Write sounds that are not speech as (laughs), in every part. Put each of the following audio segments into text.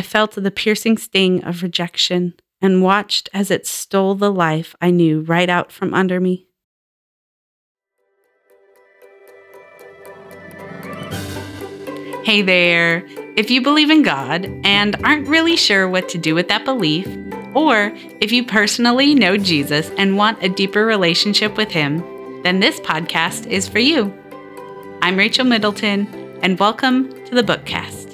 I felt the piercing sting of rejection and watched as it stole the life I knew right out from under me. Hey there! If you believe in God and aren't really sure what to do with that belief, or if you personally know Jesus and want a deeper relationship with Him, then this podcast is for you. I'm Rachel Middleton, and welcome to the Bookcast.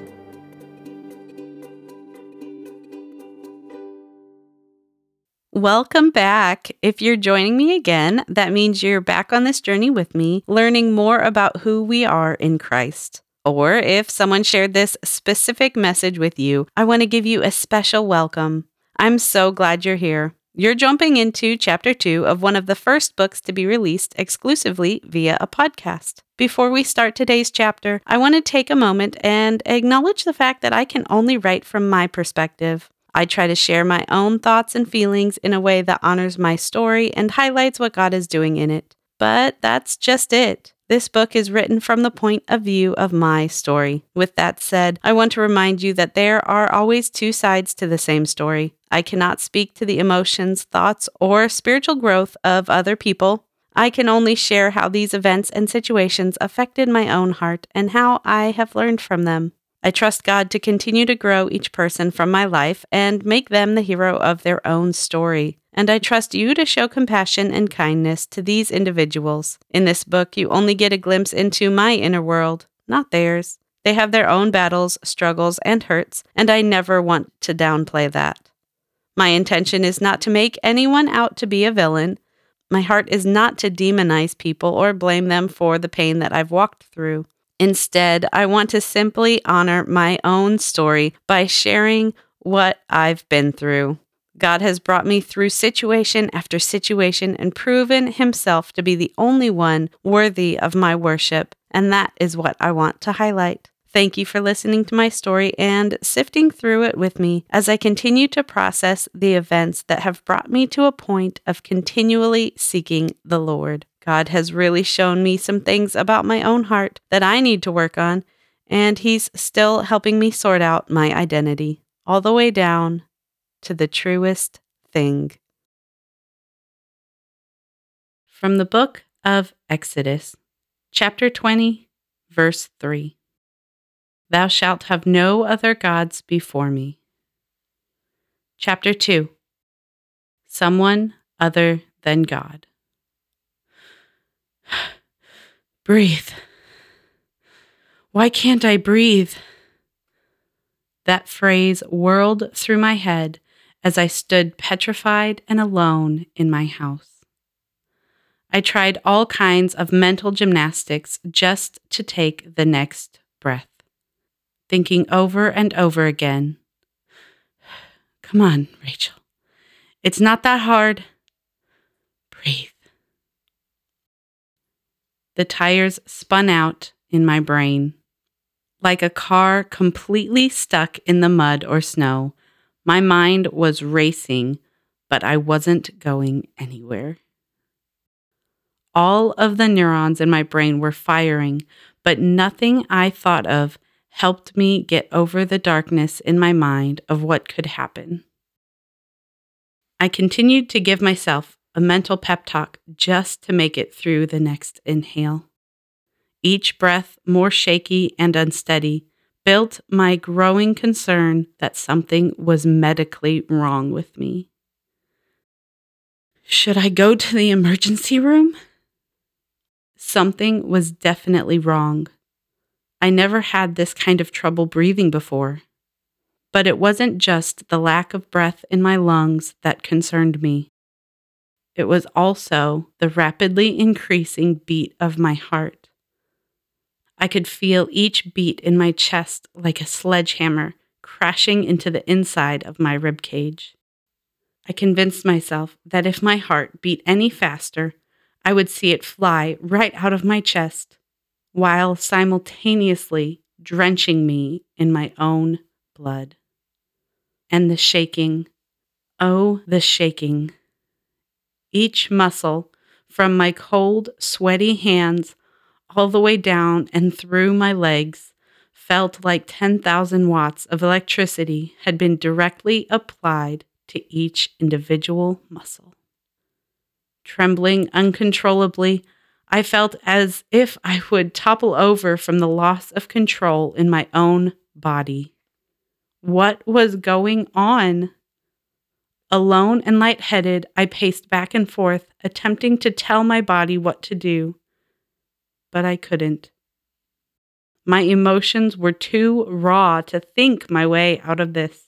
Welcome back. If you're joining me again, that means you're back on this journey with me, learning more about who we are in Christ. Or if someone shared this specific message with you, I want to give you a special welcome. I'm so glad you're here. You're jumping into chapter two of one of the first books to be released exclusively via a podcast. Before we start today's chapter, I want to take a moment and acknowledge the fact that I can only write from my perspective. I try to share my own thoughts and feelings in a way that honors my story and highlights what God is doing in it. But that's just it. This book is written from the point of view of my story. With that said, I want to remind you that there are always two sides to the same story. I cannot speak to the emotions, thoughts, or spiritual growth of other people. I can only share how these events and situations affected my own heart and how I have learned from them. I trust God to continue to grow each person from my life and make them the hero of their own story. And I trust you to show compassion and kindness to these individuals. In this book, you only get a glimpse into my inner world, not theirs. They have their own battles, struggles, and hurts, and I never want to downplay that. My intention is not to make anyone out to be a villain. My heart is not to demonize people or blame them for the pain that I've walked through. Instead, I want to simply honor my own story by sharing what I've been through. God has brought me through situation after situation and proven himself to be the only one worthy of my worship, and that is what I want to highlight. Thank you for listening to my story and sifting through it with me as I continue to process the events that have brought me to a point of continually seeking the Lord. God has really shown me some things about my own heart that I need to work on, and He's still helping me sort out my identity all the way down to the truest thing. From the book of Exodus, chapter 20, verse 3 Thou shalt have no other gods before me. Chapter 2 Someone other than God. Breathe. Why can't I breathe? That phrase whirled through my head as I stood petrified and alone in my house. I tried all kinds of mental gymnastics just to take the next breath, thinking over and over again (sighs) Come on, Rachel. It's not that hard. Breathe. The tires spun out in my brain. Like a car completely stuck in the mud or snow, my mind was racing, but I wasn't going anywhere. All of the neurons in my brain were firing, but nothing I thought of helped me get over the darkness in my mind of what could happen. I continued to give myself a mental pep talk just to make it through the next inhale. Each breath more shaky and unsteady built my growing concern that something was medically wrong with me. Should I go to the emergency room? Something was definitely wrong. I never had this kind of trouble breathing before. But it wasn't just the lack of breath in my lungs that concerned me. It was also the rapidly increasing beat of my heart. I could feel each beat in my chest like a sledgehammer crashing into the inside of my rib cage. I convinced myself that if my heart beat any faster, I would see it fly right out of my chest, while simultaneously drenching me in my own blood. And the shaking, oh, the shaking each muscle from my cold, sweaty hands all the way down and through my legs felt like 10,000 watts of electricity had been directly applied to each individual muscle. Trembling uncontrollably, I felt as if I would topple over from the loss of control in my own body. What was going on? Alone and lightheaded, I paced back and forth, attempting to tell my body what to do. But I couldn't. My emotions were too raw to think my way out of this.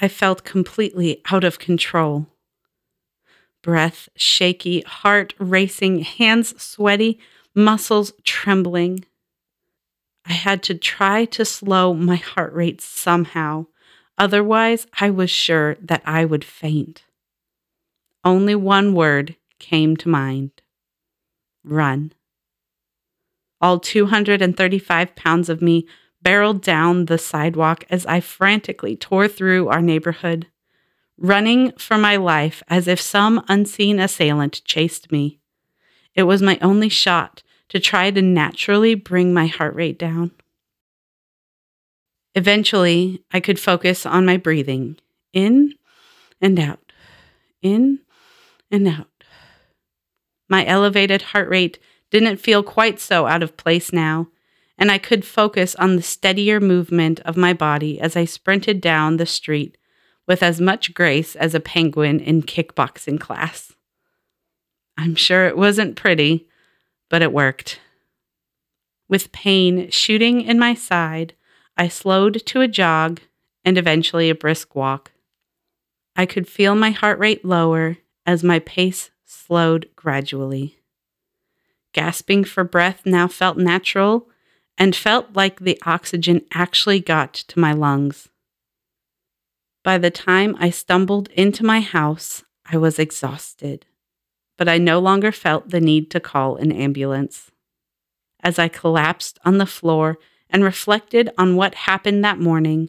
I felt completely out of control. Breath shaky, heart racing, hands sweaty, muscles trembling. I had to try to slow my heart rate somehow. Otherwise, I was sure that I would faint. Only one word came to mind run. All 235 pounds of me barreled down the sidewalk as I frantically tore through our neighborhood, running for my life as if some unseen assailant chased me. It was my only shot to try to naturally bring my heart rate down. Eventually, I could focus on my breathing in and out, in and out. My elevated heart rate didn't feel quite so out of place now, and I could focus on the steadier movement of my body as I sprinted down the street with as much grace as a penguin in kickboxing class. I'm sure it wasn't pretty, but it worked. With pain shooting in my side, I slowed to a jog and eventually a brisk walk. I could feel my heart rate lower as my pace slowed gradually. Gasping for breath now felt natural and felt like the oxygen actually got to my lungs. By the time I stumbled into my house, I was exhausted, but I no longer felt the need to call an ambulance. As I collapsed on the floor and reflected on what happened that morning,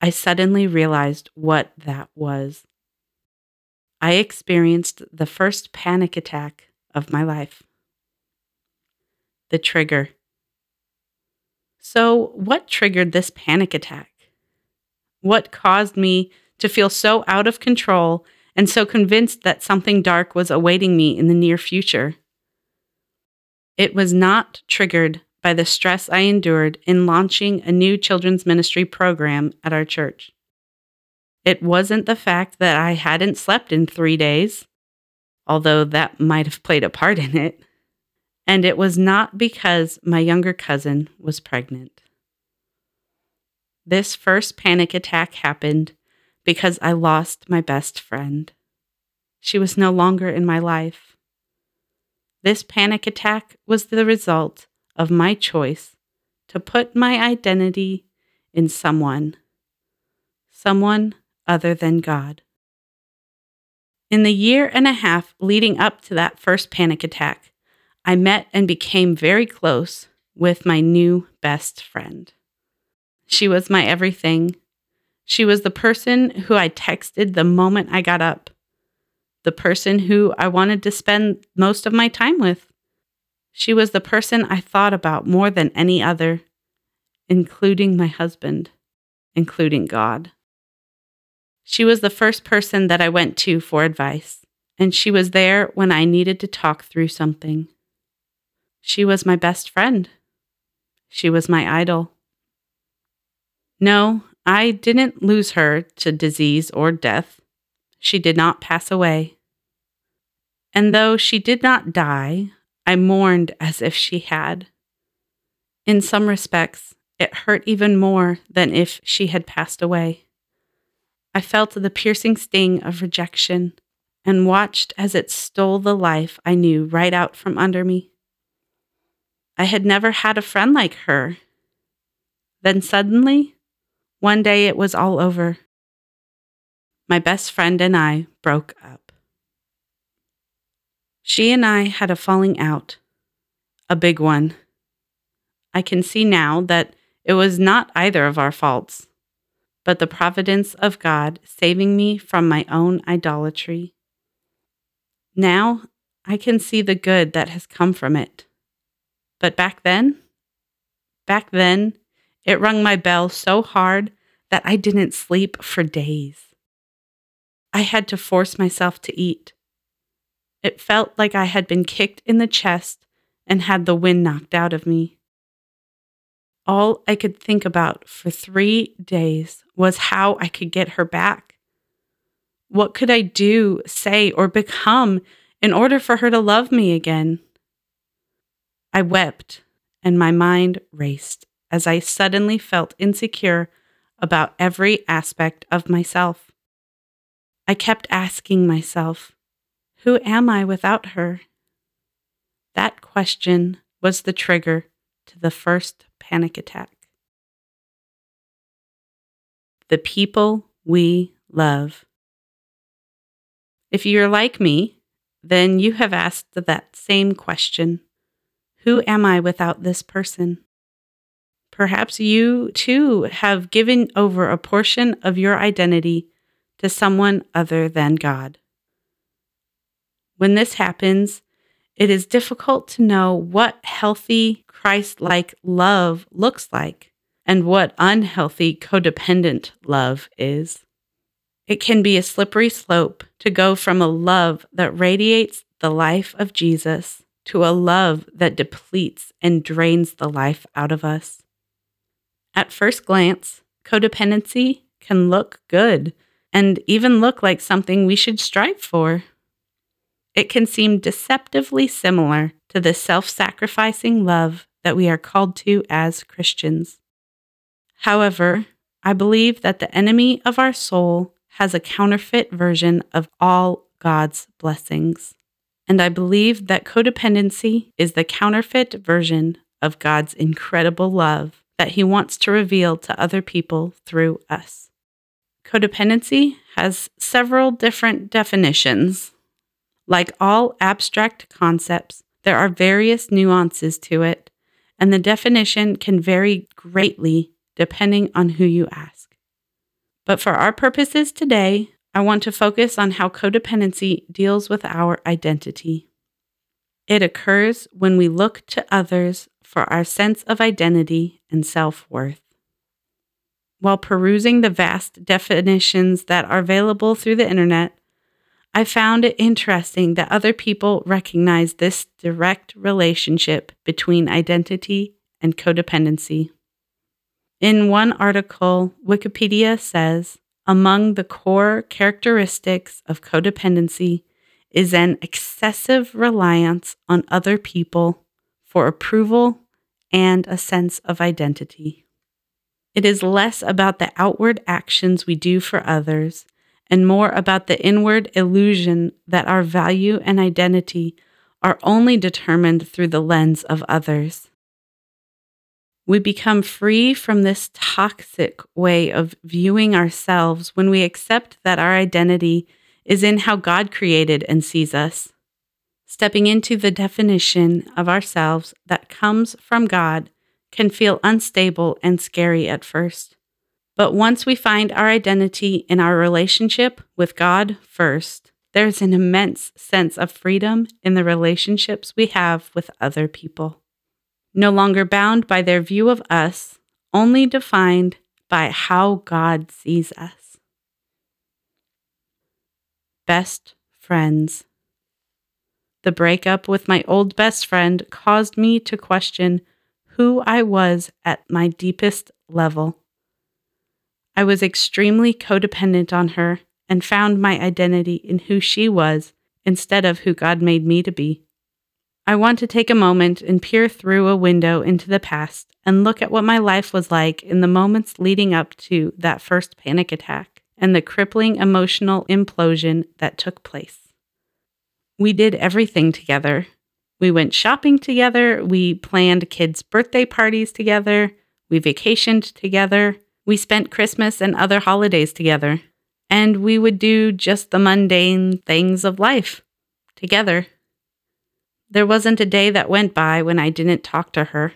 I suddenly realized what that was. I experienced the first panic attack of my life. The trigger. So, what triggered this panic attack? What caused me to feel so out of control and so convinced that something dark was awaiting me in the near future? It was not triggered by the stress I endured in launching a new children's ministry program at our church. It wasn't the fact that I hadn't slept in three days, although that might have played a part in it. And it was not because my younger cousin was pregnant. This first panic attack happened because I lost my best friend. She was no longer in my life. This panic attack was the result of my choice to put my identity in someone, someone other than God. In the year and a half leading up to that first panic attack, I met and became very close with my new best friend. She was my everything. She was the person who I texted the moment I got up, the person who I wanted to spend most of my time with. She was the person I thought about more than any other, including my husband, including God. She was the first person that I went to for advice, and she was there when I needed to talk through something. She was my best friend. She was my idol. No, I didn't lose her to disease or death. She did not pass away. And though she did not die, I mourned as if she had. In some respects, it hurt even more than if she had passed away. I felt the piercing sting of rejection and watched as it stole the life I knew right out from under me. I had never had a friend like her. Then suddenly, one day it was all over. My best friend and I broke up. She and I had a falling out, a big one. I can see now that it was not either of our faults, but the providence of God saving me from my own idolatry. Now I can see the good that has come from it. But back then, Back then, it rung my bell so hard that I didn't sleep for days. I had to force myself to eat. It felt like I had been kicked in the chest and had the wind knocked out of me. All I could think about for three days was how I could get her back. What could I do, say, or become in order for her to love me again? I wept and my mind raced as I suddenly felt insecure about every aspect of myself. I kept asking myself, Who am I without her? That question was the trigger to the first panic attack. The people we love. If you're like me, then you have asked that same question Who am I without this person? Perhaps you too have given over a portion of your identity to someone other than God. When this happens, it is difficult to know what healthy, Christ like love looks like and what unhealthy, codependent love is. It can be a slippery slope to go from a love that radiates the life of Jesus to a love that depletes and drains the life out of us. At first glance, codependency can look good and even look like something we should strive for. It can seem deceptively similar to the self sacrificing love that we are called to as Christians. However, I believe that the enemy of our soul has a counterfeit version of all God's blessings. And I believe that codependency is the counterfeit version of God's incredible love that he wants to reveal to other people through us. Codependency has several different definitions. Like all abstract concepts, there are various nuances to it, and the definition can vary greatly depending on who you ask. But for our purposes today, I want to focus on how codependency deals with our identity. It occurs when we look to others for our sense of identity and self worth. While perusing the vast definitions that are available through the internet, I found it interesting that other people recognize this direct relationship between identity and codependency. In one article, Wikipedia says among the core characteristics of codependency is an excessive reliance on other people for approval and a sense of identity. It is less about the outward actions we do for others and more about the inward illusion that our value and identity are only determined through the lens of others. We become free from this toxic way of viewing ourselves when we accept that our identity is in how God created and sees us stepping into the definition of ourselves that comes from God can feel unstable and scary at first. But once we find our identity in our relationship with God first, there's an immense sense of freedom in the relationships we have with other people. No longer bound by their view of us, only defined by how God sees us. Best friends. The breakup with my old best friend caused me to question who I was at my deepest level. I was extremely codependent on her and found my identity in who she was instead of who God made me to be. I want to take a moment and peer through a window into the past and look at what my life was like in the moments leading up to that first panic attack and the crippling emotional implosion that took place we did everything together. We went shopping together. We planned kids' birthday parties together. We vacationed together. We spent Christmas and other holidays together. And we would do just the mundane things of life together. There wasn't a day that went by when I didn't talk to her.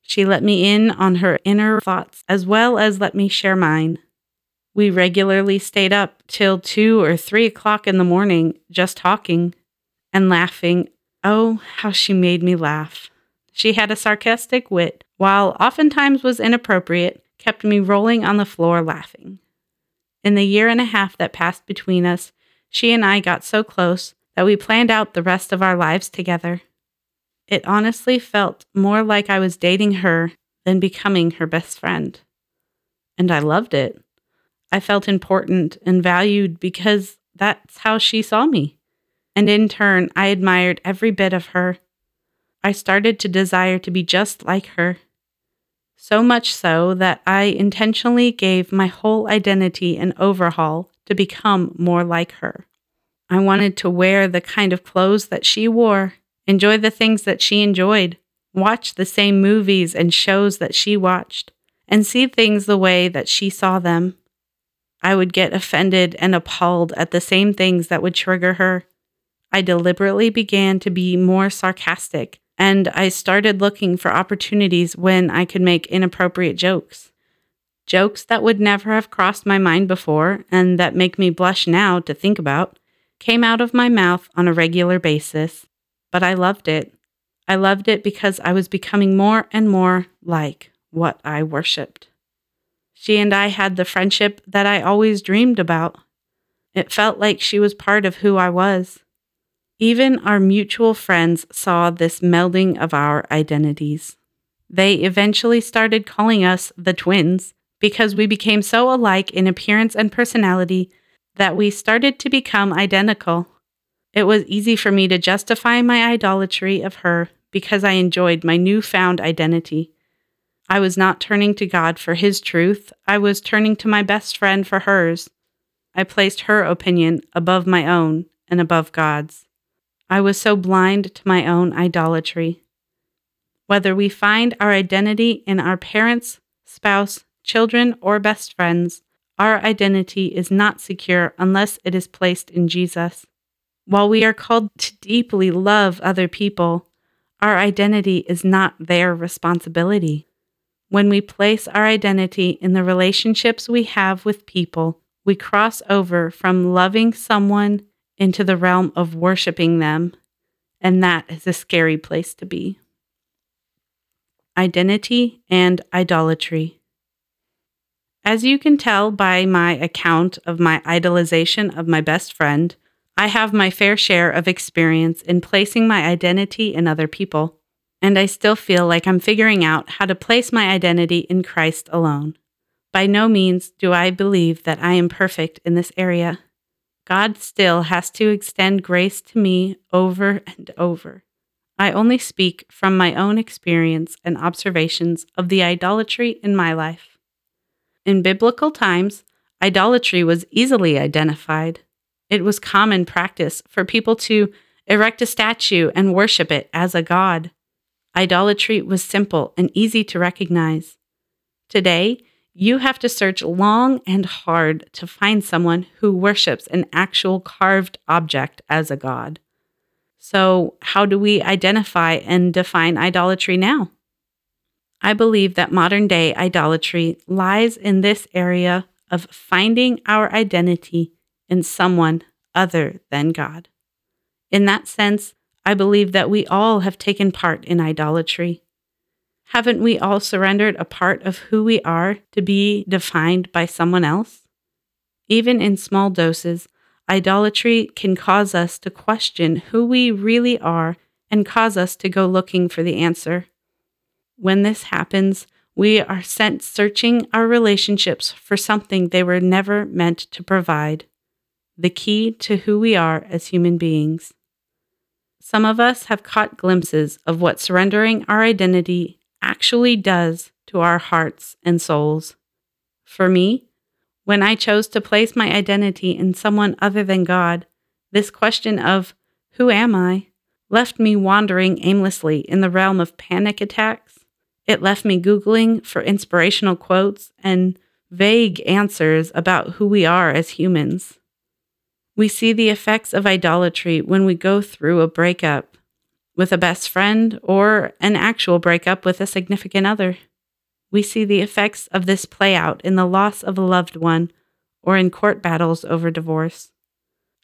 She let me in on her inner thoughts as well as let me share mine. We regularly stayed up till two or three o'clock in the morning just talking and laughing. Oh, how she made me laugh. She had a sarcastic wit while oftentimes was inappropriate, kept me rolling on the floor laughing. In the year and a half that passed between us, she and I got so close that we planned out the rest of our lives together. It honestly felt more like I was dating her than becoming her best friend. And I loved it. I felt important and valued because that's how she saw me. And in turn, I admired every bit of her. I started to desire to be just like her. So much so that I intentionally gave my whole identity an overhaul to become more like her. I wanted to wear the kind of clothes that she wore, enjoy the things that she enjoyed, watch the same movies and shows that she watched, and see things the way that she saw them. I would get offended and appalled at the same things that would trigger her. I deliberately began to be more sarcastic, and I started looking for opportunities when I could make inappropriate jokes. Jokes that would never have crossed my mind before and that make me blush now to think about came out of my mouth on a regular basis, but I loved it. I loved it because I was becoming more and more like what I worshiped. She and I had the friendship that I always dreamed about. It felt like she was part of who I was. Even our mutual friends saw this melding of our identities. They eventually started calling us the twins because we became so alike in appearance and personality that we started to become identical. It was easy for me to justify my idolatry of her because I enjoyed my newfound identity. I was not turning to God for His truth, I was turning to my best friend for hers. I placed her opinion above my own and above God's. I was so blind to my own idolatry. Whether we find our identity in our parents, spouse, children, or best friends, our identity is not secure unless it is placed in Jesus. While we are called to deeply love other people, our identity is not their responsibility. When we place our identity in the relationships we have with people, we cross over from loving someone into the realm of worshiping them, and that is a scary place to be. Identity and idolatry. As you can tell by my account of my idolization of my best friend, I have my fair share of experience in placing my identity in other people, and I still feel like I'm figuring out how to place my identity in Christ alone. By no means do I believe that I am perfect in this area. God still has to extend grace to me over and over. I only speak from my own experience and observations of the idolatry in my life. In biblical times, idolatry was easily identified. It was common practice for people to erect a statue and worship it as a god. Idolatry was simple and easy to recognize. Today, you have to search long and hard to find someone who worships an actual carved object as a god. So, how do we identify and define idolatry now? I believe that modern day idolatry lies in this area of finding our identity in someone other than God. In that sense, I believe that we all have taken part in idolatry. Haven't we all surrendered a part of who we are to be defined by someone else? Even in small doses, idolatry can cause us to question who we really are and cause us to go looking for the answer. When this happens, we are sent searching our relationships for something they were never meant to provide the key to who we are as human beings. Some of us have caught glimpses of what surrendering our identity actually does to our hearts and souls. For me, when I chose to place my identity in someone other than God, this question of, Who am I? left me wandering aimlessly in the realm of panic attacks, it left me Googling for inspirational quotes and vague answers about who we are as humans. We see the effects of idolatry when we go through a breakup with a best friend or an actual breakup with a significant other. We see the effects of this play out in the loss of a loved one or in court battles over divorce.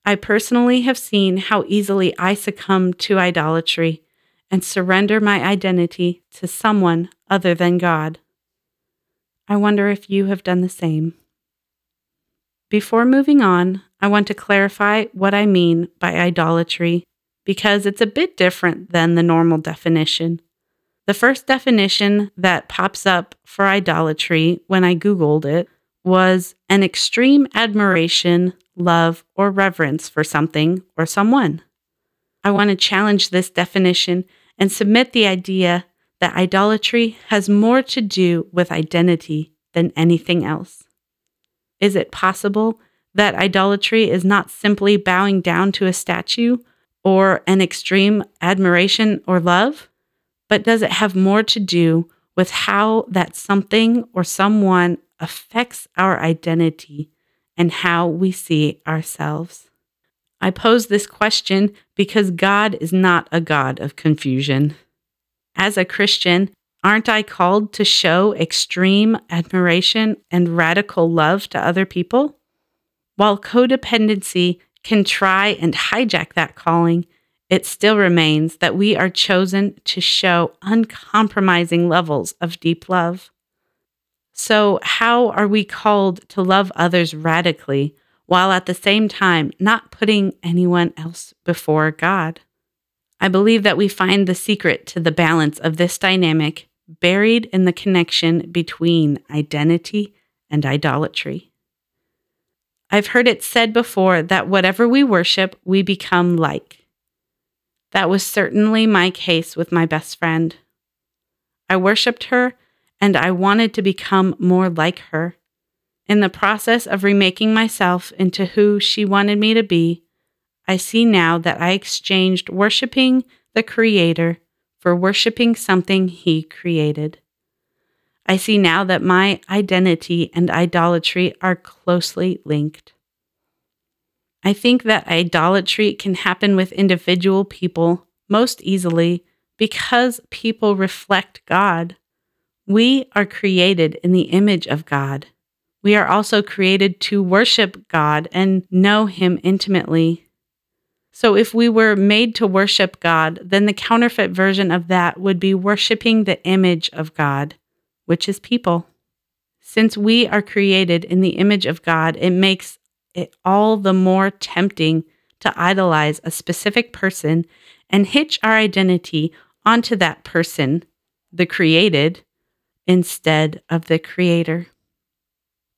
I personally have seen how easily I succumb to idolatry and surrender my identity to someone other than God. I wonder if you have done the same. Before moving on, I want to clarify what I mean by idolatry because it's a bit different than the normal definition. The first definition that pops up for idolatry when I Googled it was an extreme admiration, love, or reverence for something or someone. I want to challenge this definition and submit the idea that idolatry has more to do with identity than anything else. Is it possible that idolatry is not simply bowing down to a statue or an extreme admiration or love, but does it have more to do with how that something or someone affects our identity and how we see ourselves? I pose this question because God is not a God of confusion. As a Christian, aren't I called to show extreme admiration and radical love to other people? While codependency can try and hijack that calling, it still remains that we are chosen to show uncompromising levels of deep love. So, how are we called to love others radically while at the same time not putting anyone else before God? I believe that we find the secret to the balance of this dynamic buried in the connection between identity and idolatry. I've heard it said before that whatever we worship, we become like. That was certainly my case with my best friend. I worshiped her and I wanted to become more like her. In the process of remaking myself into who she wanted me to be, I see now that I exchanged worshiping the Creator for worshiping something He created. I see now that my identity and idolatry are closely linked. I think that idolatry can happen with individual people most easily because people reflect God. We are created in the image of God. We are also created to worship God and know Him intimately. So, if we were made to worship God, then the counterfeit version of that would be worshiping the image of God, which is people. Since we are created in the image of God, it makes it all the more tempting to idolize a specific person and hitch our identity onto that person, the created, instead of the creator.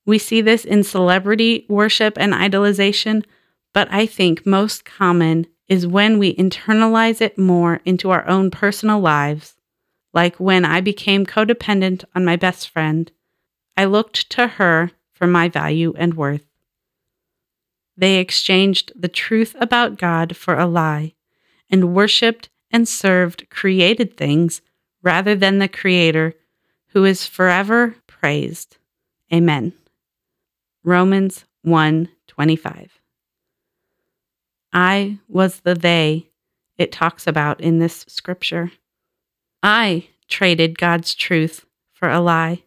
We see this in celebrity worship and idolization, but I think most common is when we internalize it more into our own personal lives. Like when I became codependent on my best friend, I looked to her for my value and worth. They exchanged the truth about God for a lie and worshiped and served created things rather than the Creator, who is forever praised. Amen. Romans 1 25. I was the they it talks about in this scripture. I traded God's truth for a lie,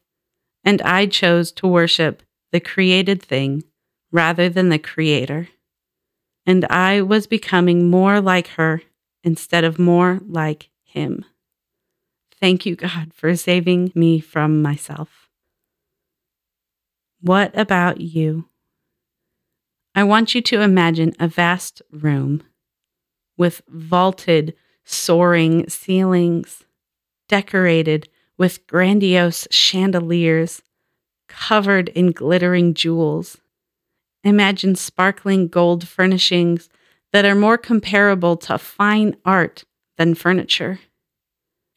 and I chose to worship the created thing rather than the Creator. And I was becoming more like her instead of more like Him. Thank you, God, for saving me from myself. What about you? I want you to imagine a vast room with vaulted, soaring ceilings, decorated with grandiose chandeliers, covered in glittering jewels. Imagine sparkling gold furnishings that are more comparable to fine art than furniture.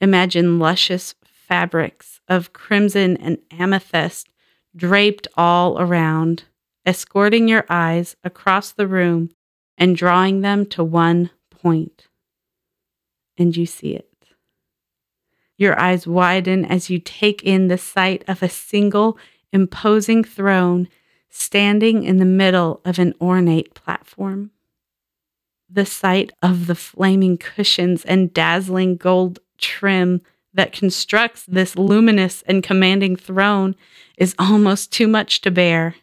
Imagine luscious fabrics of crimson and amethyst draped all around escorting your eyes across the room and drawing them to one point. And you see it. Your eyes widen as you take in the sight of a single imposing throne standing in the middle of an ornate platform. The sight of the flaming cushions and dazzling gold trim that constructs this luminous and commanding throne is almost too much to bear.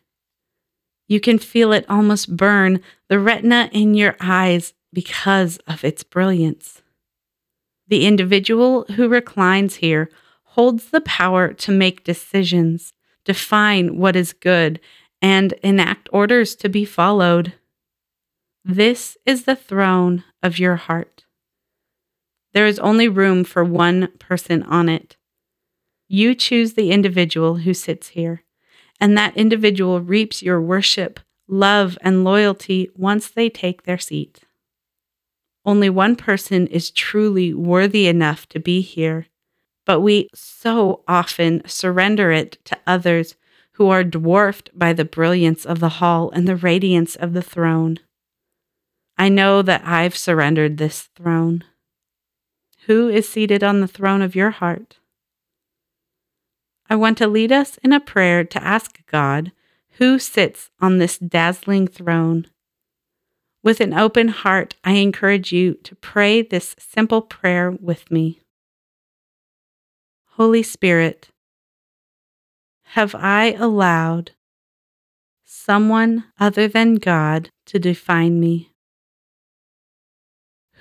You can feel it almost burn the retina in your eyes because of its brilliance. The individual who reclines here holds the power to make decisions, define what is good, and enact orders to be followed. This is the throne of your heart. There is only room for one person on it. You choose the individual who sits here, and that individual reaps your worship, love, and loyalty once they take their seat. Only one person is truly worthy enough to be here, but we so often surrender it to others who are dwarfed by the brilliance of the hall and the radiance of the throne. I know that I've surrendered this throne. Who is seated on the throne of your heart? I want to lead us in a prayer to ask God who sits on this dazzling throne. With an open heart, I encourage you to pray this simple prayer with me. Holy Spirit, have I allowed someone other than God to define me?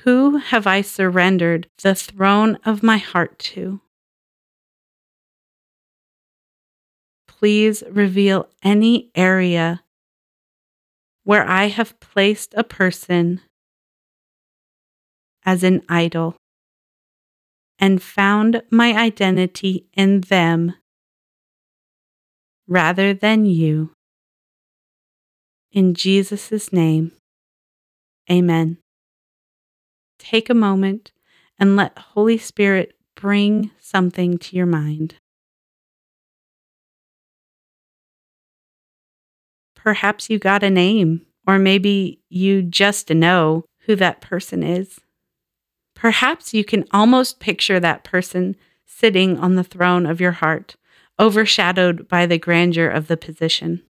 Who have I surrendered the throne of my heart to? Please reveal any area where I have placed a person as an idol and found my identity in them rather than you. In Jesus' name, amen take a moment and let Holy Spirit bring something to your mind. Perhaps you got a name, or maybe you just know who that person is. Perhaps you can almost picture that person sitting on the throne of your heart, overshadowed by the grandeur of the position.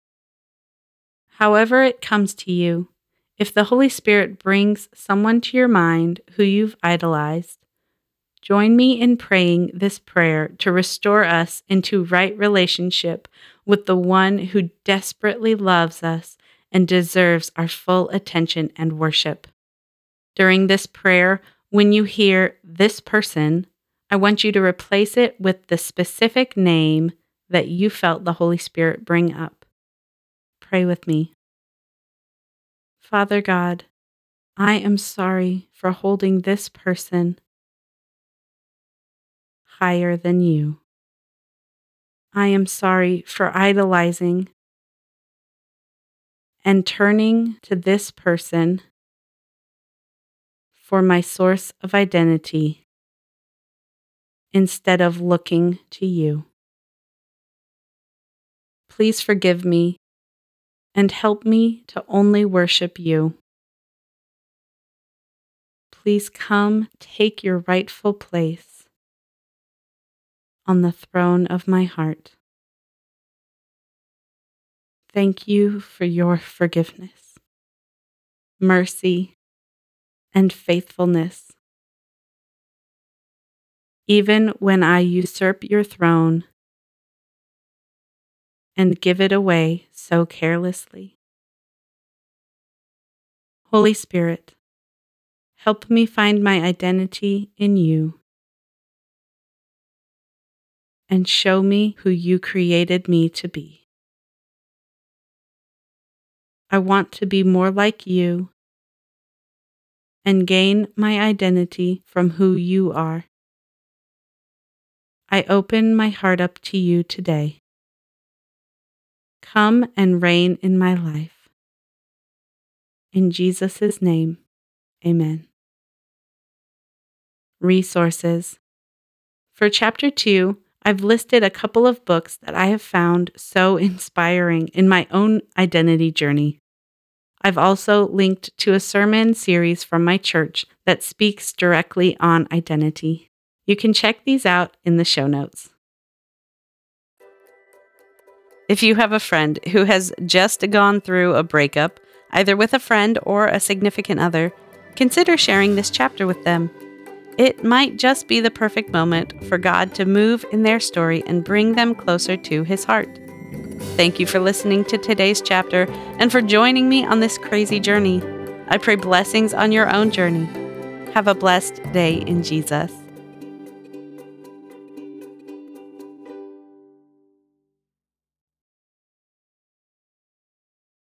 However, it comes to you, if the Holy Spirit brings someone to your mind who you've idolized, join me in praying this prayer to restore us into right relationship with the one who desperately loves us and deserves our full attention and worship. During this prayer, when you hear this person, I want you to replace it with the specific name that you felt the Holy Spirit bring up. Pray with me. Father God, I am sorry for holding this person higher than you. I am sorry for idolizing and turning to this person for my source of identity instead of looking to you. Please forgive me and help me to only worship you. Please come take your rightful place on the throne of my heart. Thank you for your forgiveness, mercy, and faithfulness. Even when I usurp your throne and give it away so carelessly. Holy Spirit, help me find my identity in you and show me who you created me to be. I want to be more like you and gain my identity from who you are. I open my heart up to you today. Come and reign in my life. In Jesus' name, amen. Resources For Chapter 2, I've listed a couple of books that I have found so (laughs) inspiring in my own identity journey. I've also linked to a sermon series from my church that speaks directly on identity. You can check these out in the show notes. If you have a friend who has just gone through a breakup, either with a friend or a significant other, consider sharing this chapter with them. It might just be the perfect moment for God to move in their story and bring them closer to His heart. Thank you for listening to today's chapter and for joining me on this crazy journey. I pray blessings on your own journey. Have a blessed day in Jesus.